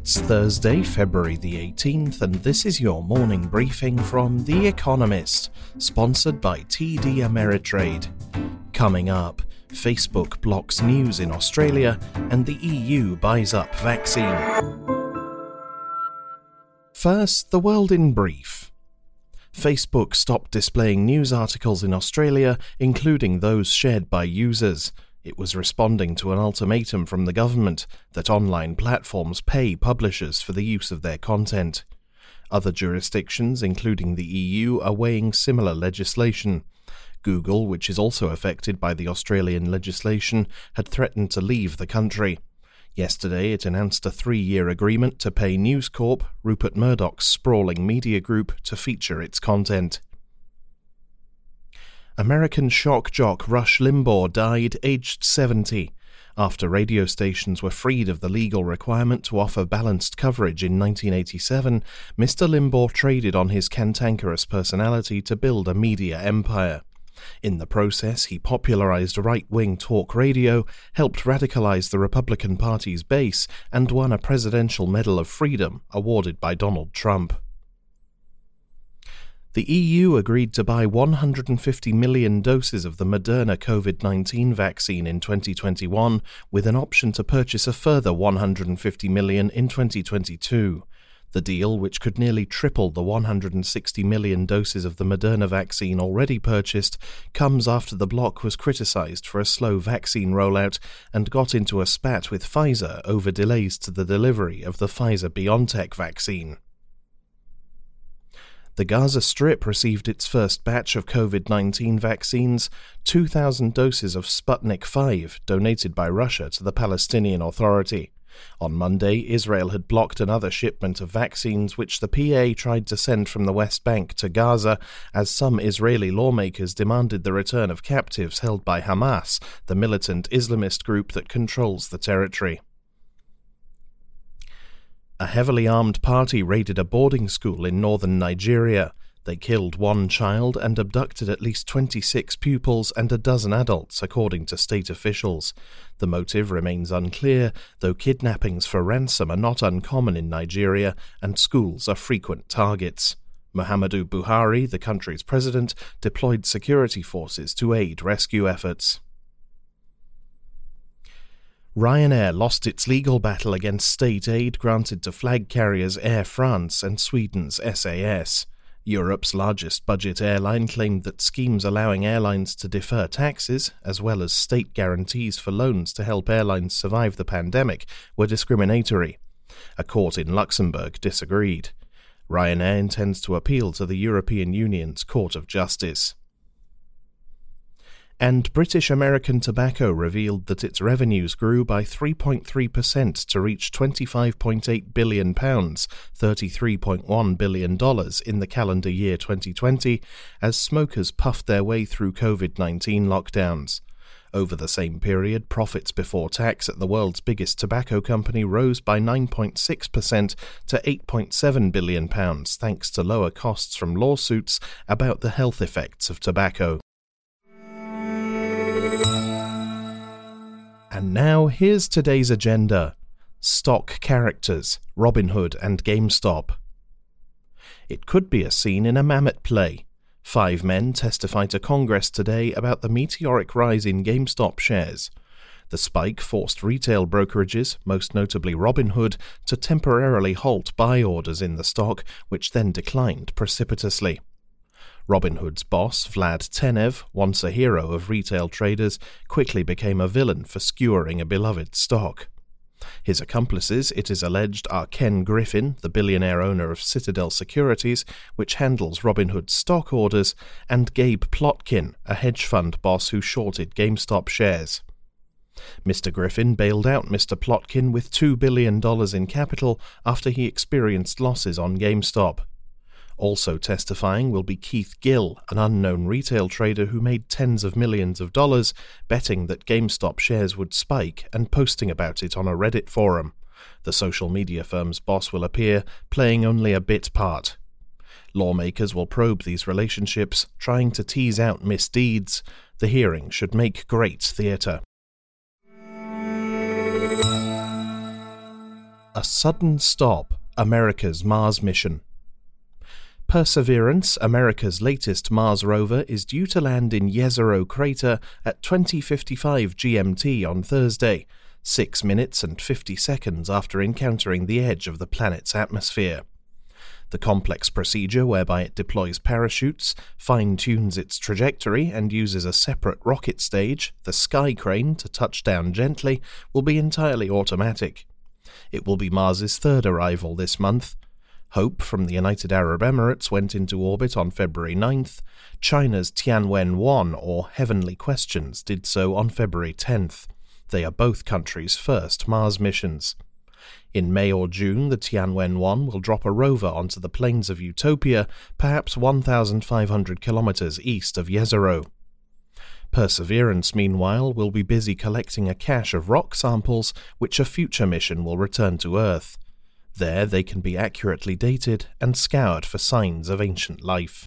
It's Thursday, February the 18th, and this is your morning briefing from The Economist, sponsored by TD Ameritrade. Coming up, Facebook blocks news in Australia, and the EU buys up vaccine. First, the world in brief. Facebook stopped displaying news articles in Australia, including those shared by users. It was responding to an ultimatum from the government that online platforms pay publishers for the use of their content. Other jurisdictions, including the EU, are weighing similar legislation. Google, which is also affected by the Australian legislation, had threatened to leave the country. Yesterday, it announced a three year agreement to pay News Corp, Rupert Murdoch's sprawling media group, to feature its content. American shock jock Rush Limbaugh died aged 70 after radio stations were freed of the legal requirement to offer balanced coverage in 1987, Mr. Limbaugh traded on his cantankerous personality to build a media empire. In the process, he popularized right wing talk radio, helped radicalize the Republican Party's base, and won a Presidential Medal of Freedom awarded by Donald Trump. The EU agreed to buy 150 million doses of the Moderna COVID 19 vaccine in 2021, with an option to purchase a further 150 million in 2022. The deal, which could nearly triple the 160 million doses of the Moderna vaccine already purchased, comes after the bloc was criticized for a slow vaccine rollout and got into a spat with Pfizer over delays to the delivery of the Pfizer BioNTech vaccine. The Gaza Strip received its first batch of COVID 19 vaccines, 2,000 doses of Sputnik V donated by Russia to the Palestinian Authority. On Monday, Israel had blocked another shipment of vaccines which the PA tried to send from the West Bank to Gaza, as some Israeli lawmakers demanded the return of captives held by Hamas, the militant Islamist group that controls the territory. A heavily armed party raided a boarding school in northern Nigeria. They killed one child and abducted at least 26 pupils and a dozen adults, according to state officials. The motive remains unclear, though kidnappings for ransom are not uncommon in Nigeria and schools are frequent targets. Muhammadu Buhari, the country's president, deployed security forces to aid rescue efforts. Ryanair lost its legal battle against state aid granted to flag carriers Air France and Sweden's SAS. Europe's largest budget airline claimed that schemes allowing airlines to defer taxes, as well as state guarantees for loans to help airlines survive the pandemic, were discriminatory. A court in Luxembourg disagreed. Ryanair intends to appeal to the European Union's Court of Justice and British American Tobacco revealed that its revenues grew by 3.3% to reach £25.8 billion, $33.1 billion in the calendar year 2020, as smokers puffed their way through COVID 19 lockdowns. Over the same period, profits before tax at the world's biggest tobacco company rose by 9.6% to £8.7 billion, thanks to lower costs from lawsuits about the health effects of tobacco. And now here's today's agenda stock characters, Robinhood and GameStop. It could be a scene in a Mamet play. Five men testify to Congress today about the meteoric rise in GameStop shares. The spike forced retail brokerages, most notably Robinhood, to temporarily halt buy orders in the stock, which then declined precipitously. Robinhood's boss, Vlad Tenev, once a hero of retail traders, quickly became a villain for skewering a beloved stock. His accomplices, it is alleged, are Ken Griffin, the billionaire owner of Citadel Securities, which handles Robinhood's stock orders, and Gabe Plotkin, a hedge fund boss who shorted GameStop shares. Mr. Griffin bailed out Mr. Plotkin with $2 billion in capital after he experienced losses on GameStop. Also testifying will be Keith Gill, an unknown retail trader who made tens of millions of dollars betting that GameStop shares would spike and posting about it on a Reddit forum. The social media firm's boss will appear, playing only a bit part. Lawmakers will probe these relationships, trying to tease out misdeeds. The hearing should make great theatre. A sudden stop America's Mars mission. Perseverance, America's latest Mars rover, is due to land in Jezero crater at 2055 GMT on Thursday, 6 minutes and 50 seconds after encountering the edge of the planet's atmosphere. The complex procedure whereby it deploys parachutes, fine tunes its trajectory, and uses a separate rocket stage, the sky crane, to touch down gently, will be entirely automatic. It will be Mars's third arrival this month, Hope from the United Arab Emirates went into orbit on February 9th. China's Tianwen 1, or Heavenly Questions, did so on February 10th. They are both countries' first Mars missions. In May or June, the Tianwen 1 will drop a rover onto the plains of Utopia, perhaps 1,500 kilometers east of Jezero. Perseverance, meanwhile, will be busy collecting a cache of rock samples which a future mission will return to Earth. There they can be accurately dated and scoured for signs of ancient life.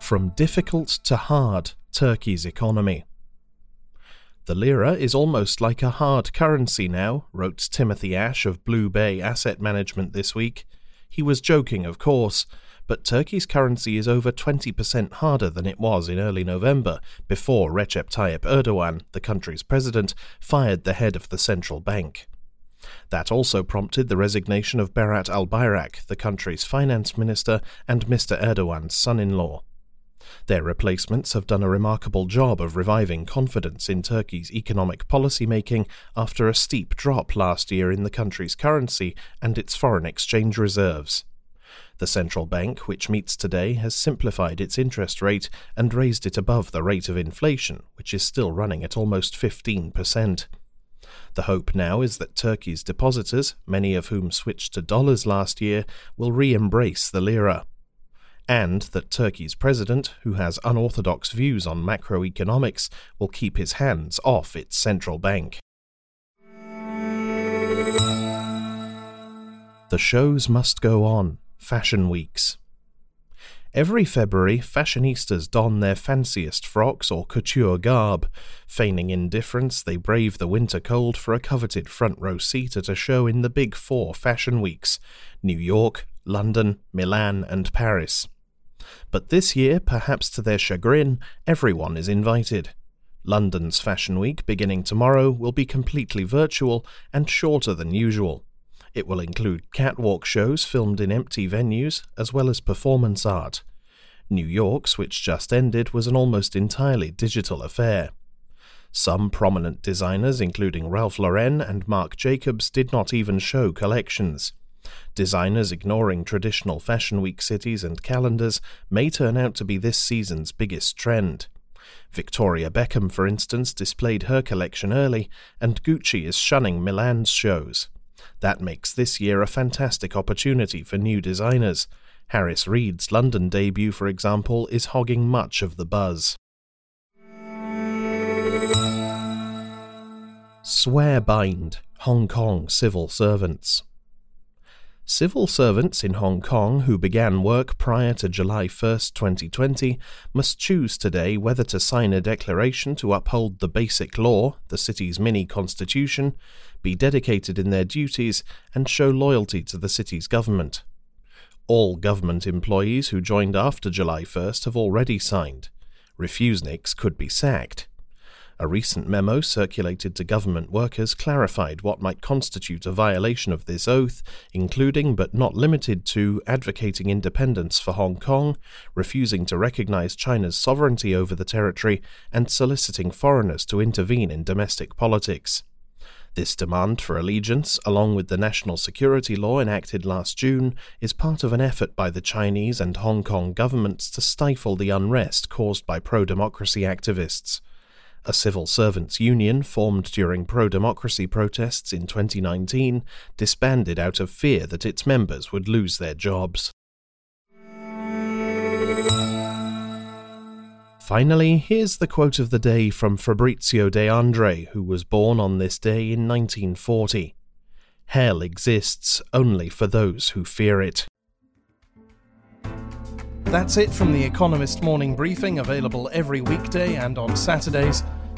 From difficult to hard, Turkey's economy. The lira is almost like a hard currency now, wrote Timothy Ash of BlueBay Asset Management this week. He was joking, of course, but Turkey's currency is over 20% harder than it was in early November, before Recep Tayyip Erdogan, the country's president, fired the head of the central bank. That also prompted the resignation of Berat Albayrak, the country's finance minister and Mr. Erdogan's son in law. Their replacements have done a remarkable job of reviving confidence in Turkey's economic policy making after a steep drop last year in the country's currency and its foreign exchange reserves. The central bank, which meets today, has simplified its interest rate and raised it above the rate of inflation, which is still running at almost 15%. The hope now is that Turkey's depositors, many of whom switched to dollars last year, will re embrace the lira. And that Turkey's president, who has unorthodox views on macroeconomics, will keep his hands off its central bank. The shows must go on. Fashion Weeks. Every February, fashionistas don their fanciest frocks or couture garb. Feigning indifference, they brave the winter cold for a coveted front row seat at a show in the big four fashion weeks New York, London, Milan, and Paris. But this year, perhaps to their chagrin, everyone is invited. London's Fashion Week, beginning tomorrow, will be completely virtual and shorter than usual. It will include catwalk shows filmed in empty venues, as well as performance art. New York's, which just ended, was an almost entirely digital affair. Some prominent designers, including Ralph Lauren and Marc Jacobs, did not even show collections. Designers ignoring traditional Fashion Week cities and calendars may turn out to be this season's biggest trend. Victoria Beckham, for instance, displayed her collection early, and Gucci is shunning Milan's shows. That makes this year a fantastic opportunity for new designers. Harris Reed's London debut, for example, is hogging much of the buzz. Swearbind Hong Kong civil servants. Civil servants in Hong Kong who began work prior to July 1, 2020, must choose today whether to sign a declaration to uphold the basic law, the city's mini constitution, be dedicated in their duties, and show loyalty to the city's government. All government employees who joined after July 1st have already signed. Refuseniks could be sacked. A recent memo circulated to government workers clarified what might constitute a violation of this oath, including but not limited to advocating independence for Hong Kong, refusing to recognize China's sovereignty over the territory, and soliciting foreigners to intervene in domestic politics. This demand for allegiance, along with the national security law enacted last June, is part of an effort by the Chinese and Hong Kong governments to stifle the unrest caused by pro democracy activists a civil servants' union formed during pro democracy protests in 2019, disbanded out of fear that its members would lose their jobs. Finally, here's the quote of the day from Fabrizio De André, who was born on this day in 1940 Hell exists only for those who fear it. That's it from the Economist Morning Briefing, available every weekday and on Saturdays.